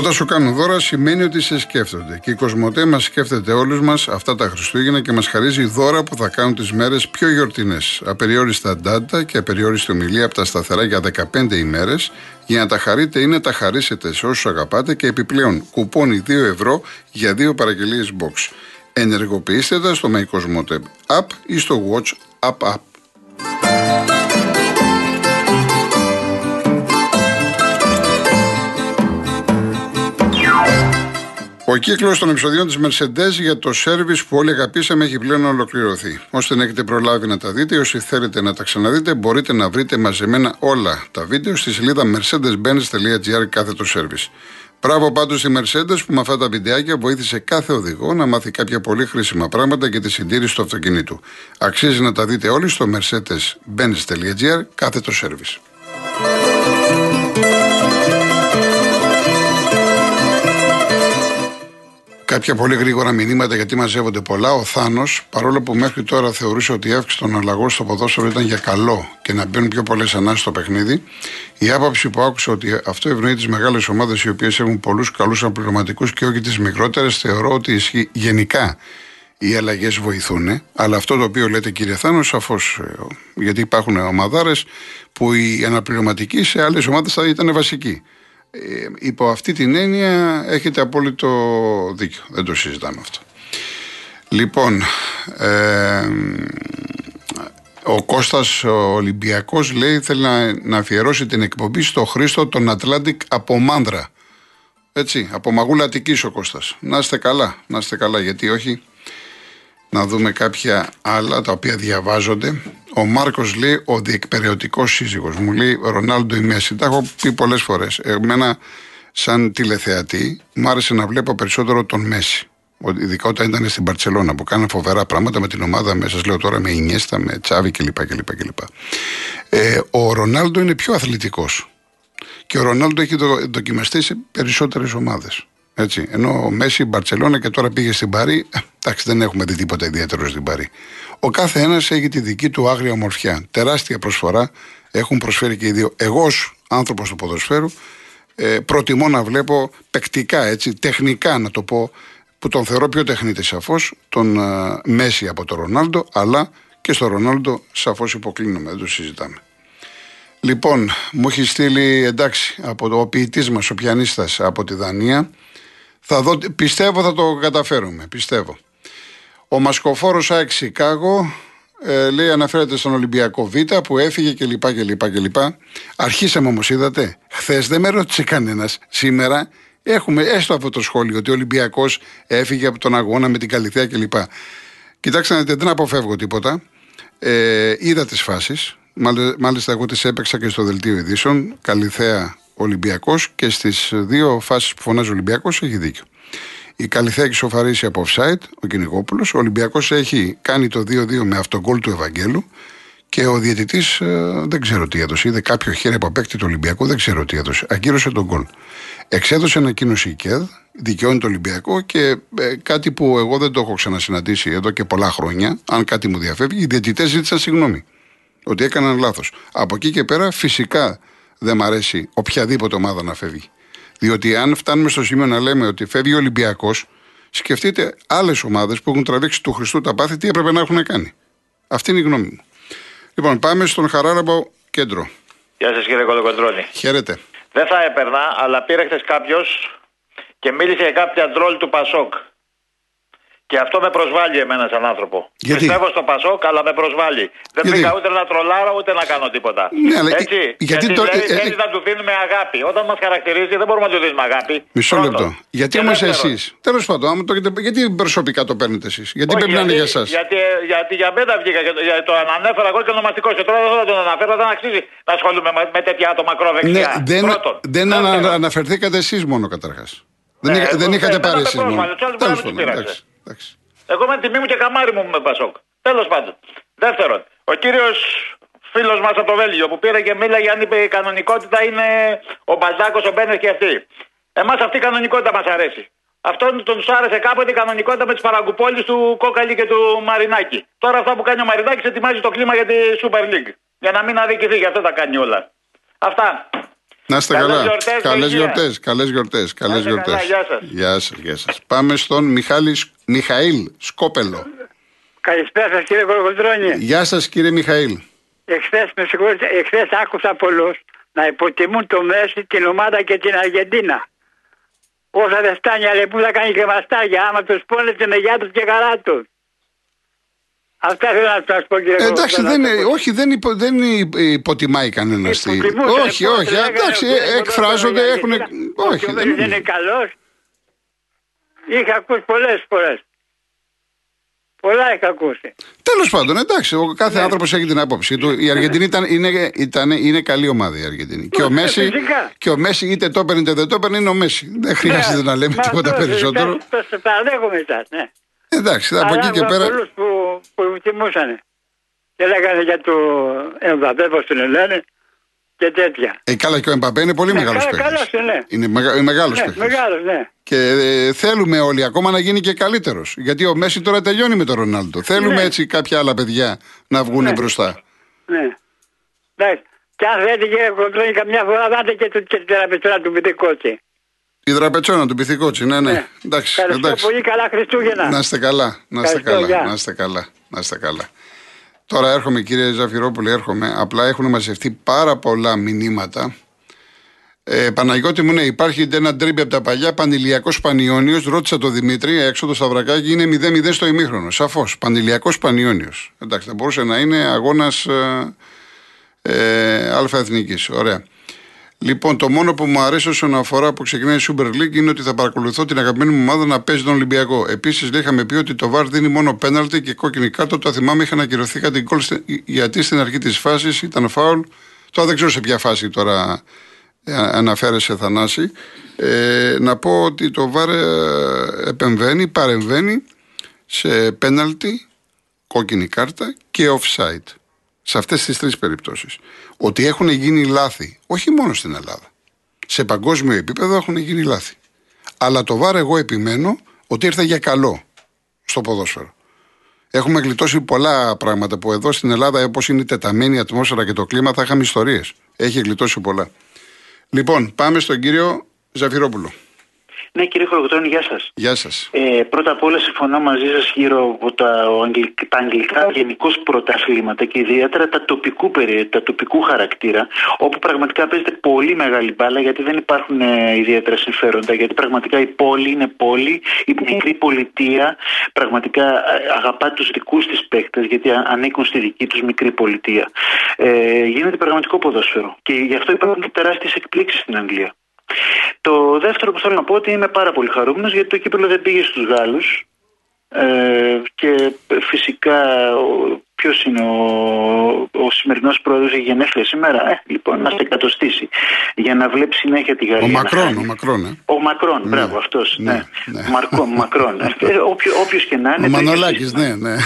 Όταν σου κάνουν δώρα σημαίνει ότι σε σκέφτονται. Και η Κοσμοτέ μας σκέφτεται όλους μας αυτά τα Χριστούγεννα και μας χαρίζει δώρα που θα κάνουν τις μέρες πιο γιορτινές. Απεριόριστα ντάντα και απεριόριστη ομιλία από τα σταθερά για 15 ημέρες. Για να τα χαρείτε ή να τα χαρίσετε σε όσους αγαπάτε και επιπλέον κουπόνι 2 ευρώ για δύο παραγγελίες box. Ενεργοποιήστε τα στο My Cosmote App ή στο Watch App App. Ο κύκλο των επεισοδίων της Mercedes για το σερβις που όλοι αγαπήσαμε έχει πλέον ολοκληρωθεί. Ώστε να έχετε προλάβει να τα δείτε, όσοι θέλετε να τα ξαναδείτε, μπορείτε να βρείτε μαζεμένα όλα τα βίντεο στη σελίδα mercedes-benz.gr κάθετο σερβις. Μπράβο πάντως στη Mercedes που με αυτά τα βιντεάκια βοήθησε κάθε οδηγό να μάθει κάποια πολύ χρήσιμα πράγματα για τη συντήρηση του αυτοκινήτου. Αξίζει να τα δείτε όλοι στο mercedes-benz.gr κάθετο σερβις. Κάποια πολύ γρήγορα μηνύματα γιατί μαζεύονται πολλά. Ο Θάνος, παρόλο που μέχρι τώρα θεωρούσε ότι η αύξηση των αλλαγών στο ποδόσφαιρο ήταν για καλό και να μπαίνουν πιο πολλές ανάσεις στο παιχνίδι, η άποψη που άκουσα ότι αυτό ευνοεί τις μεγάλες ομάδες οι οποίες έχουν πολλούς καλούς αναπληρωματικού και όχι τις μικρότερες, θεωρώ ότι ισχύει γενικά. Οι αλλαγές βοηθούν, αλλά αυτό το οποίο λέτε κύριε Θάνος, σαφώς. Ε, γιατί υπάρχουν ομαδάρες που οι αναπληρωματικοί σε άλλες ομάδες θα ήταν βασικοί. Ε, υπό αυτή την έννοια έχετε απόλυτο δίκιο. Δεν το συζητάμε αυτό. Λοιπόν, ε, ο Κώστας ο Ολυμπιακός λέει θέλει να, να αφιερώσει την εκπομπή στο Χρήστο τον Atlantic από Μάνδρα. Έτσι, από Μαγούλα Αττικής ο Κώστας. Να είστε καλά, να είστε καλά γιατί όχι να δούμε κάποια άλλα τα οποία διαβάζονται. Ο Μάρκος λέει ο διεκπαιρεωτικός σύζυγος. Μου λέει Ρονάλντο η Μέση. Τα έχω πει πολλές φορές. Εμένα, σαν τηλεθεατή, μου άρεσε να βλέπω περισσότερο τον Μέση. Ειδικά όταν ήταν στην Παρσελώνα που κάνανε φοβερά πράγματα με την ομάδα μέσα. Σας λέω τώρα με Ινιέστα, με Τσάβη κλπ. κλπ, κλπ. Ε, ο Ρονάλντο είναι πιο αθλητικός. Και ο Ρονάλντο έχει δοκιμαστεί σε περισσότερες ομάδες. Έτσι. Ενώ ο Μέση, Μπαρσελόνα και τώρα πήγε στην Παρή. Ε, εντάξει, δεν έχουμε δει τίποτα ιδιαίτερο στην Παρή. Ο κάθε ένας έχει τη δική του άγρια ομορφιά. Τεράστια προσφορά έχουν προσφέρει και οι δύο. Εγώ, ως άνθρωπος του ποδοσφαίρου, ε, προτιμώ να βλέπω παικτικά, έτσι, τεχνικά να το πω, που τον θεωρώ πιο τεχνίτη σαφώς, τον ε, Μέση από τον Ρονάλντο, αλλά και στο Ρονάλντο σαφώς υποκλίνουμε, δεν το συζητάμε. Λοιπόν, μου έχει στείλει εντάξει από το, ο ποιητής μας, ο πιανίστας από τη Δανία, θα δω, πιστεύω θα το καταφέρουμε. Πιστεύω. Ο Μασκοφόρος ΑΕΚ Σικάγο ε, λέει αναφέρεται στον Ολυμπιακό Β που έφυγε κλπ. κλπ, κλπ. Αρχίσαμε όμως, είδατε. Χθες δεν με ρώτησε κανένας. Σήμερα έχουμε έστω αυτό το σχόλιο ότι ο Ολυμπιακός έφυγε από τον αγώνα με την Καλυθέα κλπ. Κοιτάξτε, δεν αποφεύγω τίποτα. Ε, είδα τις φάσεις. Μάλιστα, εγώ τις έπαιξα και στο δελτίο ειδήσεων. Καλυθέα Ολυμπιακός και στις δύο φάσεις που φωνάζει ο Ολυμπιακός έχει δίκιο. Η Καλυθέα έχει σοφαρίσει από offside, ο Κυνηγόπουλος. Ο Ολυμπιακός έχει κάνει το 2-2 με αυτογκόλ του Ευαγγέλου. Και ο διαιτητής ε, δεν ξέρω τι έδωσε. Είδε κάποιο χέρι από παίκτη του Ολυμπιακού, δεν ξέρω τι έδωσε. Ακύρωσε τον γκολ. Εξέδωσε ανακοίνωση η ΚΕΔ, δικαιώνει το Ολυμπιακό και ε, κάτι που εγώ δεν το έχω ξανασυναντήσει εδώ και πολλά χρόνια. Αν κάτι μου διαφεύγει, οι διαιτητές ζήτησαν συγγνώμη. Ότι έκαναν λάθος. Από εκεί και πέρα, φυσικά δεν μ' αρέσει οποιαδήποτε ομάδα να φεύγει. Διότι αν φτάνουμε στο σημείο να λέμε ότι φεύγει ο Ολυμπιακός, σκεφτείτε άλλες ομάδες που έχουν τραβήξει του Χριστού τα πάθη, τι έπρεπε να έχουν κάνει. Αυτή είναι η γνώμη μου. Λοιπόν, πάμε στον Χαράραμπο κέντρο. Γεια σας κύριε Κολοκοντρόλη. Χαίρετε. Δεν θα έπαιρνα, αλλά πήρε χθες κάποιος και μίλησε για κάποια τρόλ του Πασόκ. Και αυτό με προσβάλλει εμένα σαν άνθρωπο. Γιατί; Πιστεύω στο Πασόκ, αλλά με προσβάλλει. Δεν Γιατί; πήγα ούτε να τρολάρω ούτε να κάνω τίποτα. Ναι, αλλά Έτσι. γιατί Γιατί, το- δηλαδή ε, ε, θέλεις να του δίνουμε αγάπη. Όταν μας χαρακτηρίζει δεν μπορούμε να του δίνουμε αγάπη. Μισό Πρώτον. λεπτό. Γιατί Και όμως δεύτερον, εσείς. Τέλος πάντων, άμα το έχετε- γιατί προσωπικά το παίρνετε εσείς; Γιατί όχι, πρέπει να είναι για εσά. Γιατί, γιατί για μένα βγήκα και το, για το ανέφερα εγώ και ονομαστικό. Και τώρα δεν θα τον αναφέρω, δεν αξίζει να ασχολούμαι με, με τέτοια άτομα Ναι, ακροδεξιά. δεν, Πρώτον. δεν Δεύτερον, ανα- αναφερθήκατε εσείς μόνο καταρχάς. Δεν, Ναι, είχα- εγώ- δεν είχατε εμένα πάρει με εσείς μόνο. Πρόσβαλε, τους άλλους μπορεί Τέλος να μην πάντων, τους εντάξει, εντάξει. Εγώ με τιμή μου και καμάρι μου με Πασόκ. Τέλος πάντων. Δεύτερον, ο κύριος φίλος μας από το Βέλγιο που πήρε και μίλαγε αν είπε η κανονικότητα είναι ο Μπαλτάκο, ο Μπένε και αυτή. Εμάς αυτή η κανονικότητα μας αρέσει. Αυτόν τον τους άρεσε κάποτε η κανονικότητα με τις παραγκουπόλεις του Κόκαλη και του Μαρινάκη. Τώρα αυτά που κάνει ο Μαρινάκης ετοιμάζει το κλίμα για τη Super League. Για να μην αδικηθεί, γι' αυτό τα κάνει όλα. Αυτά. Να είστε Καλές καλά. γιορτές, Καλές υγεία. γιορτές. Καλές γιορτές. Καλές είστε γιορτές. καλά, γεια σας. Γεια σας, γεια σας. Πάμε στον Μιχάλη, Σ- Μιχαήλ Σκόπελο. Καλησπέρα σας κύριε Κολοκοντρώνη. Γεια σας, κύριε Μιχαήλ. Εχθές, με συγχωρείτε, εχθές άκουσα πολλούς να υποτιμούν το Μέση, την ομάδα και την Αργεντίνα. Όσα δεν φτάνει, αλλά που θα κάνει και μαστάγια. Άμα τους πόνετε με γεια τους και χαρά τους. Αυτά θέλω να σας πω κύριε Ε, εντάξει, Κολοκοντρώνη. δεν, όχι, δεν, υπο, δεν υ- υποτιμάει κανένας τη. Υποτιμούσαν, Όχι, λοιπόν, όχι. λέγανε Εντάξει, ότι ε, εκφράζονται, ο έχουν. Αργεντίνα- Όχι, ο δεν Μέση δεν είναι καλός. Είχα ακούσει πολλές φορές. Πολλά είχα ακούσει. Τέλος πάντων, εντάξει, ο κάθε Ναι. άνθρωπος έχει την άποψή του. Η Αργεντινή ήταν, είναι, ήταν, είναι καλή ομάδα η Αργεντινή. Και ο, Ναι, Μέση, φυσικά. και ο Μέση, είτε το έπαιρνε είτε δεν το έπαιρνε, είναι ο Μέση. Δεν χρειάζεται να λέμε Μα τίποτα αυτός, περισσότερο. εντάξει, Το το παραδέχομαι εσάς, ναι. Εντάξει, από Αλλά εκεί και άκουγα πέρα. πολλούς που, που τιμούσανε. Και λέγανε για το Εμβαπέ, πώς τον λένε, και τέτοια. Ε, καλά, και ο Εμπαπέ είναι πολύ Ναι, μεγάλος καλά, παίκτη. καλός είναι, ναι. Είναι, μεγα, είναι μεγάλος Ναι, παίκτη. μεγάλος, ναι. Και ε, θέλουμε όλοι ακόμα να γίνει και καλύτερος. Γιατί ο Μέση τώρα τελειώνει με τον Ρονάλντο. Θέλουμε Ναι. έτσι κάποια άλλα παιδιά να βγουν Ναι. μπροστά. ναι. Εντάξει. Και αν θέλετε κύριε Κοντρώνη καμιά φορά δάτε και, το, και την τραπεζόνα του Πιτικότσι. Η δραπετσόνα του Πυθικότσι, ναι, ναι. Εντάξει, Ευχαριστώ εντάξει. πολύ, καλά Χριστούγεννα. Να είστε καλά, να είστε Ευχαριστώ, καλά, γεια. να είστε καλά, να είστε καλά. Τώρα έρχομαι κύριε Ζαφυρόπουλε, έρχομαι. Απλά έχουν μαζευτεί πάρα πολλά μηνύματα. Ε, Παναγιώτη μου, ναι, υπάρχει ένα τρίμπι από τα παλιά. Πανηλιακός Πανιόνιος. Ρώτησα τον Δημήτρη έξω το Σταυρακάκι. Είναι 0-0 στο ημίχρονο. Σαφώς. Πανηλιακός Πανιόνιος. Εντάξει, θα μπορούσε να είναι αγώνας ε, ε, Α Εθνικής. Ωραία. Λοιπόν, το μόνο που μου αρέσει όσον αφορά που ξεκινάει η Super League είναι ότι θα παρακολουθώ την αγαπημένη μου ομάδα να παίζει τον Ολυμπιακό. Επίσης, είχαμε πει ότι το VAR δίνει μόνο πέναλτι και κόκκινη κάρτα. Το θυμάμαι, είχαν ακυρωθεί κάτι γκολ στη- γιατί στην αρχή της φάσης ήταν φάουλ. Τώρα δεν ξέρω σε ποια φάση τώρα ε, αναφέρεσαι Θανάση. Ε, να πω ότι το VAR ε, επεμβαίνει, παρεμβαίνει σε πέναλτι, κόκκινη κάρτα και offside. Σε αυτές τις τρεις περιπτώσεις. Ότι έχουν γίνει λάθη, όχι μόνο στην Ελλάδα. Σε παγκόσμιο επίπεδο έχουν γίνει λάθη. Αλλά το βάρ εγώ επιμένω ότι ήρθε για καλό στο ποδόσφαιρο. Έχουμε γλιτώσει πολλά πράγματα που εδώ στην Ελλάδα, όπως είναι η τεταμένη ατμόσφαιρα και το κλίμα, θα είχαμε ιστορίες. Έχει γλιτώσει πολλά. Λοιπόν, πάμε στον κύριο Ζαφυρόπουλο. Ναι, κύριε Χορογοτρώνη, γεια σας. Γεια σας. Ε, πρώτα απ' όλα συμφωνώ μαζί σας γύρω από τα, ο αγγλικ- τα αγγλικά γενικώς πρωταθλήματα και ιδιαίτερα τα τοπικού, περι- τα τοπικού χαρακτήρα, όπου πραγματικά παίζεται πολύ μεγάλη μπάλα γιατί δεν υπάρχουν ε, ιδιαίτερα συμφέροντα. Γιατί πραγματικά η πόλη είναι πόλη, η μικρή πολιτεία πραγματικά ε, αγαπά τους δικούς της παίκτες γιατί α- ανήκουν στη δική τους μικρή πολιτεία. Ε, γίνεται πραγματικό ποδόσφαιρο και γι' αυτό υπάρχουν και τεράστιες εκπλήξεις στην Αγγλία. Το δεύτερο που θέλω να πω ότι είμαι πάρα πολύ χαρούμενος γιατί το κύπελο δεν πήγε στους Γάλλους ε, και φυσικά ο, ποιος είναι ο, ο σημερινός πρόεδρος έχει γενέθλια σήμερα ε, λοιπόν να σε εκατοστήσει για να βλέπει συνέχεια τη Γαλλία Ο να Μακρόν, χάνει. ο Μακρόν, ε. Ο Μακρόν, μπράβο, αυτός. ναι, Ναι, ναι. Μαρκό, Μακρόν. Ε, όποιο, όποιος και να είναι. Ο το ίδιο Μανολάκης, σύστημα. ναι, ναι.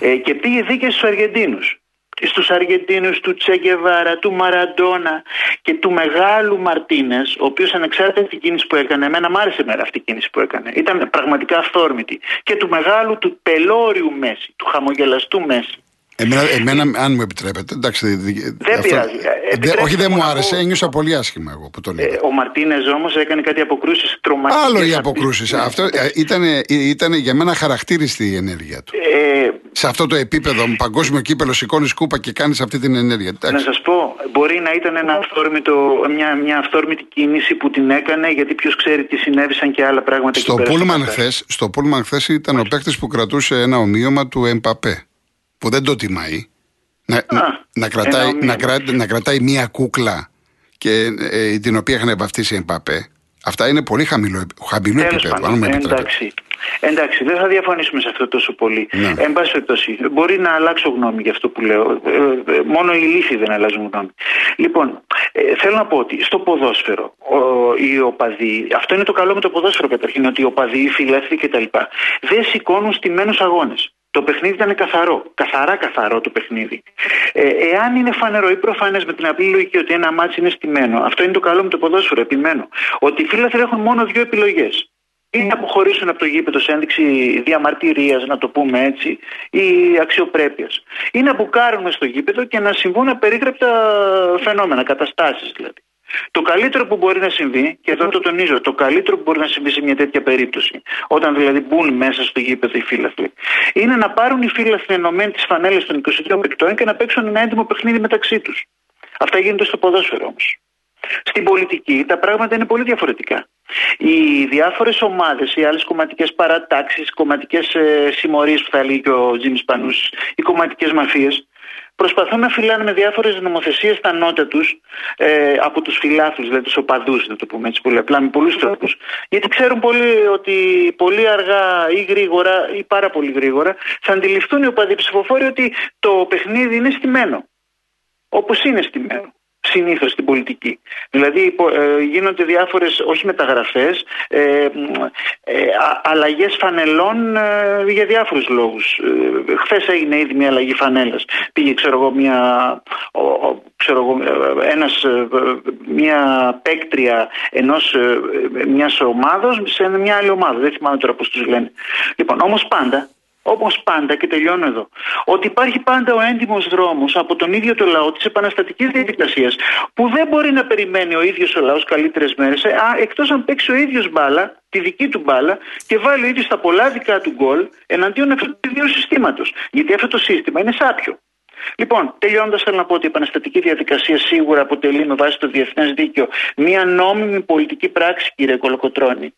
Ε, και πήγε δίκαια στους Αργεντίνους. Στους Αργεντίνους του Τσέγκεβάρα, του Μαραντόνα και του μεγάλου Μαρτίνες, ο οποίος ανεξάρτητα από την κίνηση που έκανε, εμένα μ' άρεσε μέρα αυτή η κίνηση που έκανε. Ήταν πραγματικά αυθόρμητη. Και του μεγάλου, του πελώριου Μέση, του χαμογελαστού Μέση. Εμένα, εμένα, αν μου επιτρέπετε, εντάξει. δε- δε- Δεν πειράζει. Ε, δε- επιτρέψτε όχι, δεν μου μου να άρεσε, πω- ένιωσα πολύ άσχημα εγώ που το λέω. Ε, ο Μαρτίνες όμως έκανε κάτι αποκρούσεις τρομακτικές. Άλλο οι αυτή- αποκρούσεις. Αυτό ήταν, ήταν για μένα χαρακτήριστη η ενέργεια του. Ε, Σε αυτό το επίπεδο, με παγκόσμιο κύπελο, σηκώνεις κούπα και κάνεις αυτή την ενέργεια. Να Εντάξει. σας πω, μπορεί να ήταν ένα αυθόρμητο, μια, μια αυθόρμητη κίνηση που την έκανε γιατί ποιος ξέρει τι συνέβησαν και άλλα πράγματα Στο εκεί πέρα Πούλμαν στο χθες στο Πούλμαν χθες ήταν ο παίκτης που κρατούσε ένα ομοίωμα του Εμπαπέ. Που δεν το τιμάει. Να, να, να κρατάει, ένα να, ομοίωμα. κρα- να κρατάει μία κούκλα και, ε, την οποία είχαν βαφτίσει Εμπαπέ. Αυτά είναι πολύ χαμηλό, χαμηλό Τέλος επίπεδο, πάντων, αν μου επιτρέπετε. εντάξει. Εντάξει, δεν θα διαφωνήσουμε σε αυτό τόσο πολύ. Ναι. Εν πάση περιπτώσει, μπορεί να αλλάξω γνώμη για αυτό που λέω. Ε, ε, μόνο οι λύθοι δεν αλλάζουν γνώμη. Λοιπόν, ε, θέλω να πω ότι στο ποδόσφαιρο, ο, οι οπαδοί, αυτό είναι το καλό με το ποδόσφαιρο καταρχήν, ότι οι οπαδοί, οι φιλεύθεροι κτλ. δεν σηκώνουν στημένους αγώνες. Το παιχνίδι ήταν καθαρό. Καθαρά καθαρό το παιχνίδι. Ε, εάν είναι φανερό ή προφανές με την απλή λογική ότι ένα μάτσο είναι στημένο, αυτό είναι το καλό με το ποδόσφαιρο. Επιμένω. Ότι οι φίλαθροι έχουν μόνο δύο επιλογές. Ή να αποχωρήσουν από το γήπεδο σε ένδειξη διαμαρτυρίας, να το πούμε έτσι, ή αξιοπρέπειας. Ή να μπουκάρουν στο γήπεδο και να συμβούν απερίγραπτα φαινόμενα, καταστάσεις δηλαδή. Το καλύτερο που μπορεί να συμβεί, και εδώ το τονίζω, το καλύτερο που μπορεί να συμβεί σε μια τέτοια περίπτωση, όταν δηλαδή μπουν μέσα στο γήπεδο οι φίλαθλοι, είναι να πάρουν οι φίλαθλοι ενωμένοι τις φανέλες των 22 παικτών και να παίξουν ένα έντιμο παιχνίδι μεταξύ τους. Αυτά γίνονται στο ποδόσφαιρο όμως. Στην πολιτική τα πράγματα είναι πολύ διαφορετικά. Οι διάφορες ομάδες, οι άλλες κομματικές παρατάξεις, οι κομματικές ε, συμμορίες που θα έλεγε και ο Τζίμις Πανού, οι κομματικές μαφίες, προσπαθούν να φυλάνε με διάφορες νομοθεσίες τα νότα τους ε, από τους φιλάθλους, δηλαδή τους οπαδούς, να το πούμε έτσι πολύ απλά, με πολλούς τρόπους. Γιατί ξέρουν πολύ ότι πολύ αργά ή γρήγορα ή πάρα πολύ γρήγορα θα αντιληφθούν οι οπαδοί ψηφοφόροι ότι το παιχνίδι είναι στημένο. Όπως είναι στημένο συνήθως στην πολιτική. Δηλαδή ε, γίνονται διάφορες, όχι μεταγραφές, ε, ε, αλλαγές φανελών ε, για διάφορους λόγους. Ε, Χθες έγινε ήδη μια αλλαγή φανέλας. Πήγε, ξέρω εγώ, μια, ξέρω εγώ, ένας, μια παίκτρια ενός μιας ομάδα σε μια άλλη ομάδα. Δεν θυμάμαι τώρα πώς τους λένε. Λοιπόν, όμως πάντα Όπω πάντα, και τελειώνω εδώ, ότι υπάρχει πάντα ο έντιμος δρόμος από τον ίδιο το λαό της επαναστατικής διαδικασίας που δεν μπορεί να περιμένει ο ίδιος ο λαός καλύτερες μέρες, εκτός αν παίξει ο ίδιος μπάλα, τη δική του μπάλα και βάλει ο ίδιος τα πολλά δικά του γκολ εναντίον αυτού του ίδιου συστήματος. Γιατί αυτό το σύστημα είναι σάπιο. Λοιπόν, τελειώνοντα, θέλω να πω ότι η επαναστατική διαδικασία σίγουρα αποτελεί με βάση το διεθνές δίκαιο μία νόμιμη πολιτική πράξη, κύριε Κολοκοτρόνη.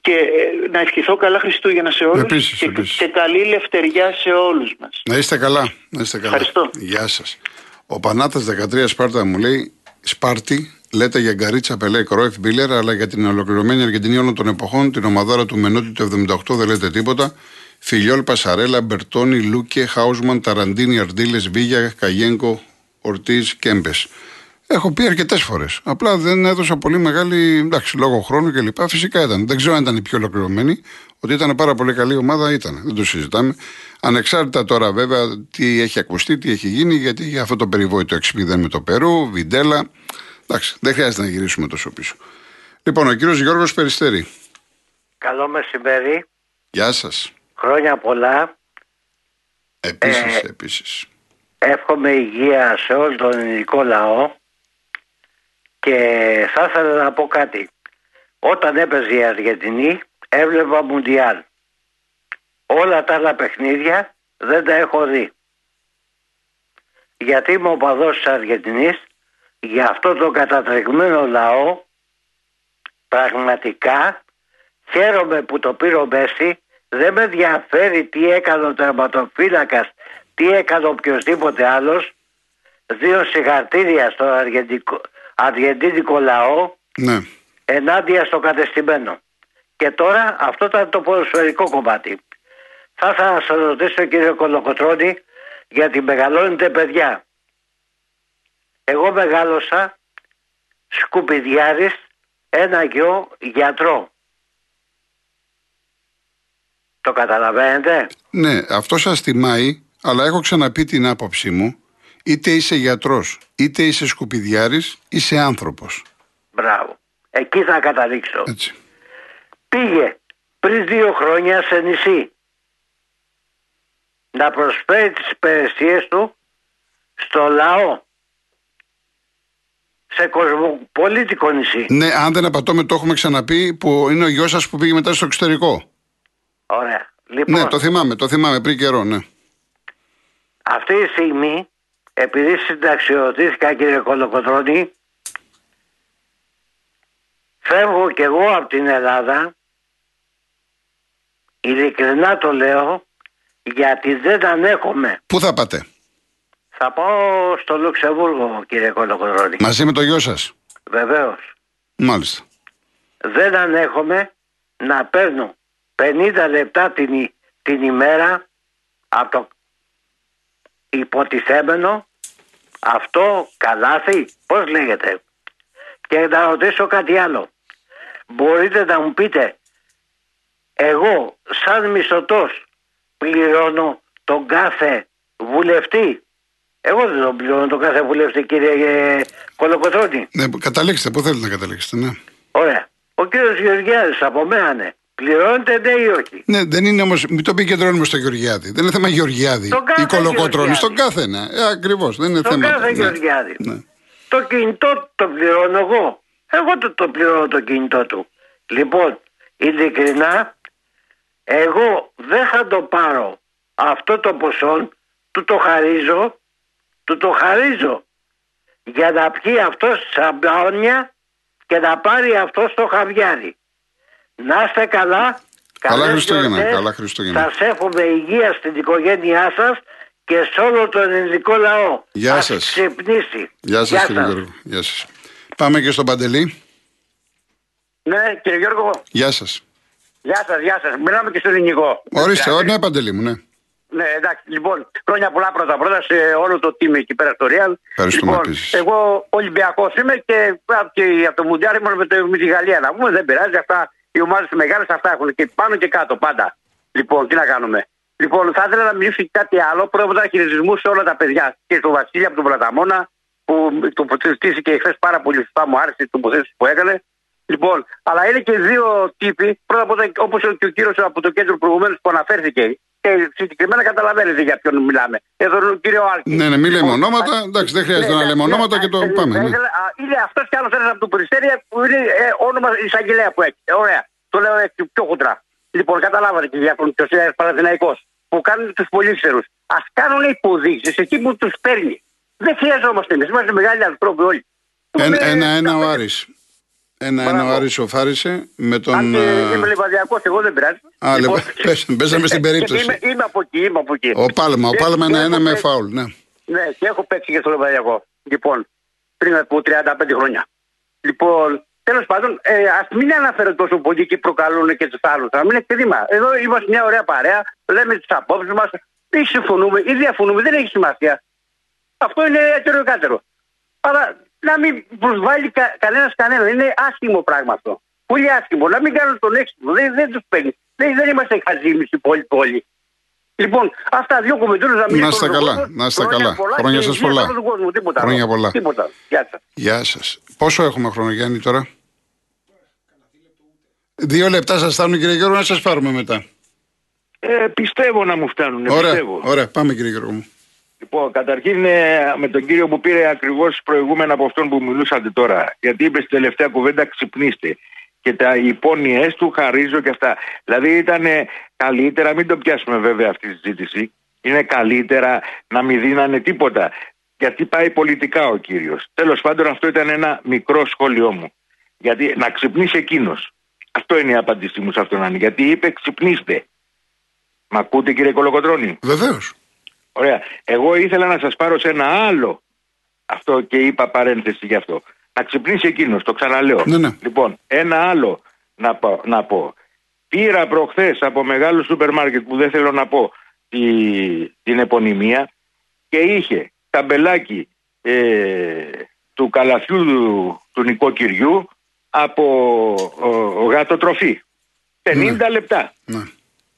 Και ε, να ευχηθώ καλά Χριστούγεννα σε όλους επίσης, και, και καλή λευτεριά σε όλους μας. Να είστε καλά. Να είστε καλά. Ευχαριστώ. Γεια σας. Ο Πανάτας 13 Σπάρτα μου λέει Σπάρτη λέτε για Γκαρίτσα, Πελέ, Κρόεφ, Μπίλερ, αλλά για την ολοκληρωμένη Αργεντινή όλων των εποχών, την ομαδάρα του Μενότη του 78 δεν λέτε τίποτα. Φιλιόλ, Πασαρέλα, Μπερτόνι, Λούκε, Χάουσμαν, Ταραντίνι, Αρντίλες, Βίγια, Καγέγκο, Ορτή, Κέμπες. Έχω πει αρκετές φορές. Απλά δεν έδωσα πολύ μεγάλη. εντάξει, λόγω χρόνου κλπ. Φυσικά ήταν. Δεν ξέρω αν ήταν η πιο ολοκληρωμένη. Ότι ήταν πάρα πολύ καλή ομάδα ήταν. Δεν το συζητάμε. Ανεξάρτητα τώρα βέβαια τι έχει ακουστεί, τι έχει γίνει, γιατί για αυτό το περιβόητο 6-0 με το Περού, Βιντέλα. Εντάξει, δεν χρειάζεται να γυρίσουμε τόσο πίσω. Λοιπόν, ο κύριος Γιώργος Περιστέρη. Καλό μεσημέρι. Γεια σας. Χρόνια πολλά. Επίσης, Ε, επίσης. Εύχομαι υγεία σε όλο τον ελληνικό λαό. Και θα ήθελα να πω κάτι. Όταν έπαιζε η Αργεντινή έβλεπα Μουντιάλ. Όλα τα άλλα παιχνίδια δεν τα έχω δει. Γιατί είμαι ο παδός της Αργεντινής για αυτό το κατατρεγμένο λαό πραγματικά χαίρομαι που το πήρε ο Μέση δεν με ενδιαφέρει τι έκανε ο τερματοφύλακας τι έκανε οποιοδήποτε άλλος δύο συγχαρτήρια στο αργεντικό, αργεντίνικο λαό Ναι. ενάντια στο κατεστημένο. Και τώρα αυτό ήταν το ποδοσφαιρικό κομμάτι. Θα ήθελα να σας ρωτήσω κύριε Κολοκοτρώνη γιατί μεγαλώνετε παιδιά. Εγώ μεγάλωσα σκουπιδιάρης ένα γιο γιατρό. Το καταλαβαίνετε; Ναι, αυτό σας τιμάει, αλλά έχω ξαναπεί την άποψή μου. Είτε είσαι γιατρός, είτε είσαι σκουπιδιάρης, είσαι άνθρωπος. Μπράβο. Εκεί θα καταλήξω. Έτσι. Πήγε πριν δύο χρόνια σε νησί να προσφέρει τις υπηρεσίες του στο λαό σε κοσμοπολίτικο νησί. Ναι, αν δεν απατώμε, το έχουμε ξαναπεί, που είναι ο γιος σας που πήγε μετά στο εξωτερικό. Ωραία. Λοιπόν, Ναι, το θυμάμαι, το θυμάμαι πριν καιρό, ναι. αυτή τη στιγμή, επειδή συνταξιοδοτήθηκα κύριε Κολοκοτρώνη, φεύγω κι εγώ από την Ελλάδα, ειλικρινά το λέω, γιατί δεν ανέχομαι. Πού θα πάτε, Θα πάω στο Λουξεμβούργο κύριε Κολοκοτρώνη. μαζί με το γιο σας; Βεβαίως. Μάλιστα. δεν ανέχομαι να παίρνω 50 λεπτά την, η- την ημέρα από το υποτιθέμενο αυτό καλάθι, πώς λέγεται; Και να ρωτήσω κάτι άλλο. Μπορείτε να μου πείτε, εγώ σαν μισθωτός πληρώνω τον κάθε βουλευτή; Εγώ δεν τον πληρώνω τον κάθε βουλευτή κύριε ε, Κολοκοτρώνη. Ναι, καταλήξτε, πού θέλετε να καταλήξετε, ναι. Ωραία. Ο κύριος Γεωργιάδης από μένα ναι. Πληρώνεται ναι ή όχι; Ναι, δεν είναι όμως. Μην το επικεντρώνουμε στο Γεωργιάδη. Δεν είναι θέμα Γεωργιάδη. Στον κάθε ή κολοκότρονη. Γεωργιάδη. Στον κάθε, ναι. Ε, Ακριβώς. Δεν είναι Στον θέμα. κάθε ναι. Γεωργιάδη. Ναι. το κινητό το πληρώνω εγώ. Εγώ το, το πληρώνω το κινητό του. Λοιπόν, ειλικρινά, εγώ δεν θα το πάρω αυτό το ποσό, του το χαρίζω, του το χαρίζω για να πιει αυτός σαμπάνια και να πάρει αυτό στο χαβιάρι. Να είστε καλά. Καλά καλές Χριστούγεννα, γιορτές. καλά Χριστούγεννα. Σας εύχομαι υγεία στην οικογένειά σας και σε όλο τον ελληνικό λαό. Γεια Ας σας. ξυπνήσει. Γεια σας, κύριε Γιώργο. Γεια σας. Πάμε και στον Παντελή. Ναι, κύριε Γιώργο, Γεια σας. γεια σας, γεια σας. Μιλάμε και στο ελληνικό. Ορίστε, Εντάξει. ω, ναι, Παντελή μου, ναι. Ναι, εντάξει, λοιπόν, χρόνια πολλά πρώτα πρώτα σε όλο το team εκεί πέρα στο Real. Ευχαριστούμε λοιπόν, επίσης. Εγώ Ολυμπιακός είμαι και, και από το Μουντιάρι ήμουν με, το- με τη Γαλλία να πούμε. Δεν πειράζει, αυτά οι ομάδες μεγάλες αυτά έχουν και πάνω και κάτω πάντα. Λοιπόν, τι να κάνουμε. Λοιπόν, θα ήθελα να μιλήσω και κάτι άλλο. Πρώτα χαιρετισμού σε όλα τα παιδιά και στον Βασίλη από τον Πλαταμόνα που τοποθετήθηκε χθες πάρα πολύ σωστά. Μου άρεσε η τοποθέτηση που έκανε. Λοιπόν, αλλά είναι και δύο τύποι. Πρώτα απ' όλα, όπως και ο κύριος από το κέντρο προηγουμένως που αναφέρθηκε. Και συγκεκριμένα καταλαβαίνετε για ποιον μιλάμε. Εδώ είναι ο κύριο Άλκη. Ναι, ναι, μην λέμε Λοιπόν, ονόματα. α- Εντάξει, δεν χρειάζεται ναι, να λέμε ναι, ονόματα ναι, και το ναι, πάμε. ναι, ναι. ναι, α, Είναι αυτός κι άλλος ένας από το Περιστέρια που είναι ε, όνομα εισαγγελέα που έχει. Ε, Ωραία. Το λέω έτσι πιο χοντρά. Λοιπόν, καταλάβατε και για τον Κιωσία Παναθηναϊκός που κάνουν τους πολύ ξερού. Α κάνουν υποδείξεις εκεί που τους παίρνει. Δεν χρειαζόμαστε εμείς. Είμαστε μεγάλοι άνθρωποι όλοι. Ένα- Ε, Ένα-ένα ο τα- Άρης. Ένα-ένα ο Μπράβο. Άρης σοφάρισε με Αν τον. και ε, είμαι λιβαδιακός, εγώ δεν πειράζει. Α, λοιπόν, πες- παίζαμε στην και περίπτωση. Είμαι, είμαι από εκεί, είμαι από εκεί. Ο Πάλμα, ο Και- Πάλμα και ένα-ένα έχω με παίξει- φάουλ. Ναι. Ναι, και έχω παίξει και στο Λεβαδιακό. Λοιπόν, πριν από 35 χρόνια. Λοιπόν, τέλος πάντων, ε, ας μην αναφέρω τόσο πολύ και προκαλούν και τους άλλους. Να μην είναι κρίμα. Εδώ είμαστε μια ωραία παρέα, λέμε τις απόψεις μας, ή συμφωνούμε ή διαφωνούμε, δεν έχει σημασία. Αυτό είναι έτερο κάτερο. Αλλά να μην προσβάλλει κα, κανένας κανένα. Είναι άσχημο πράγμα αυτό. Πολύ άσχημο. Να μην κάνουν τον έξυπνο. Δεν, δεν τους παίρνει. Δεν, δεν είμαστε χαζίμι στην πόλη πόλη. Λοιπόν, αυτά δύο κομμεντούρες να μην Να είστε καλά, να είστε καλά. Χρόνια σας πολλά. Τίποτα Χρόνια άλλο. πολλά. Τίποτα. Γεια σας. Γεια σας. Πόσο έχουμε χρόνο, Γιάννη, τώρα; Δύο λεπτά σας φτάνουν, κύριε Γιώργο, να σας πάρουμε μετά. Ε, πιστεύω να μου φτάνουν. Ωραία, πιστεύω. ωραία. Πάμε, κύριε Γιώργο μου. Λοιπόν, καταρχήν ε, με τον κύριο που πήρε ακριβώς προηγούμενα από αυτόν που μιλούσατε τώρα. Γιατί είπες στην τελευταία κουβέντα ξυπνήστε. Και τα υπόνοιές του χαρίζω και αυτά. Δηλαδή ήταν καλύτερα, μην το πιάσουμε βέβαια αυτή τη συζήτηση. Είναι καλύτερα να μην δίνανε τίποτα. Γιατί πάει πολιτικά ο κύριος. Τέλος πάντων, αυτό ήταν ένα μικρό σχόλιο μου. Γιατί να ξυπνήσει εκείνος. Αυτό είναι η απάντησή μου σε αυτόν. Γιατί είπε ξυπνήστε. Μ' ακούτε κύριε Κολοκοτρώνη; Βεβαίως. Ωραία. Εγώ ήθελα να σας πάρω σε ένα άλλο. Αυτό και είπα παρένθεση γι' αυτό. Να ξυπνήσει εκείνος, το ξαναλέω. Ναι, ναι. Λοιπόν, ένα άλλο να πω. Να πω. Πήρα προχθές από μεγάλο σούπερ μάρκετ που δεν θέλω να πω τη, την επωνυμία και είχε ταμπελάκι ε, του καλαθιού του, του νοικοκυριού από ο, ο, γάτο τροφή. 50 λεπτά. Ναι.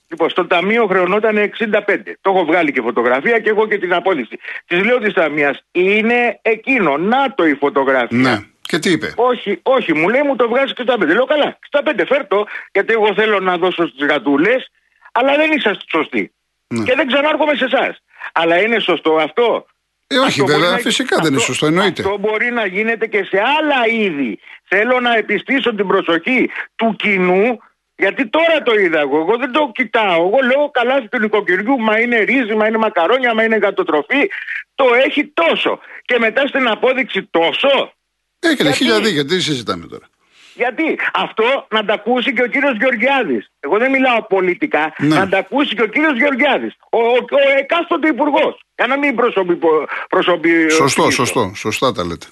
Λοιπόν, στο ταμείο χρεωνόταν 65. Το έχω βγάλει και φωτογραφία και έχω και την απόδειξη. Της λέω της ταμείας, είναι εκείνο. Να το η φωτογραφία. ναι. Και τι είπε; Όχι, όχι, μου λέει μου το βγάζει 65. Λέω καλά, 65 φέρτο, γιατί εγώ θέλω να δώσω στις γατούλες, αλλά δεν είσαστε σωστοί. Ναι. Και δεν ξανάρχομαι σε εσάς. Αλλά είναι σωστό αυτό; Ε, όχι, Αυτό μπορεί βέβαια, να- φυσικά δεν είναι σωστό, εννοείται. Αυτό μπορεί να γίνεται και σε άλλα είδη. Θέλω να επιστήσω την προσοχή του κοινού, γιατί τώρα το είδα εγώ. Εγώ δεν το κοιτάω. Εγώ λέω καλά του νοικοκυριού, μα είναι ρύζι, μα είναι μακαρόνια, μα είναι γατοτροφή. Το έχει τόσο. Και μετά στην απόδειξη τόσο. Έχετε γιατί; χίλια δίκαια, τι συζητάμε τώρα. Γιατί αυτό να τα ακούσει και ο κύριος Γεωργιάδης. Εγώ δεν μιλάω πολιτικά. Ναι. Να τα ακούσει και ο κύριος Γεωργιάδης. Ο, ο, ο εκάστοτε υπουργός. Για να μην προσωπεί. προσωπεί Σωστό, σωστό, σωστά τα λέτε.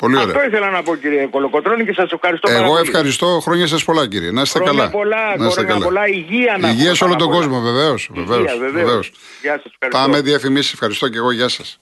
Πολύ Αυτό ωραία. ήθελα να πω κύριε Κολοκοτρώνη και σας ευχαριστώ πάρα Εγώ πολύ. ευχαριστώ. Χρόνια σας πολλά, κύριε. Να είστε Χρόνια καλά. πολλά, να είστε χρόνια πολλά. Υγεία να Υγεία πούμε σε όλο πάνω τον απ' όλα. κόσμο, βεβαίως. Υγεία, βεβαίως. Γεια σας, ευχαριστώ. Πάμε διαφημίσεις. Ευχαριστώ και εγώ. Γεια σας.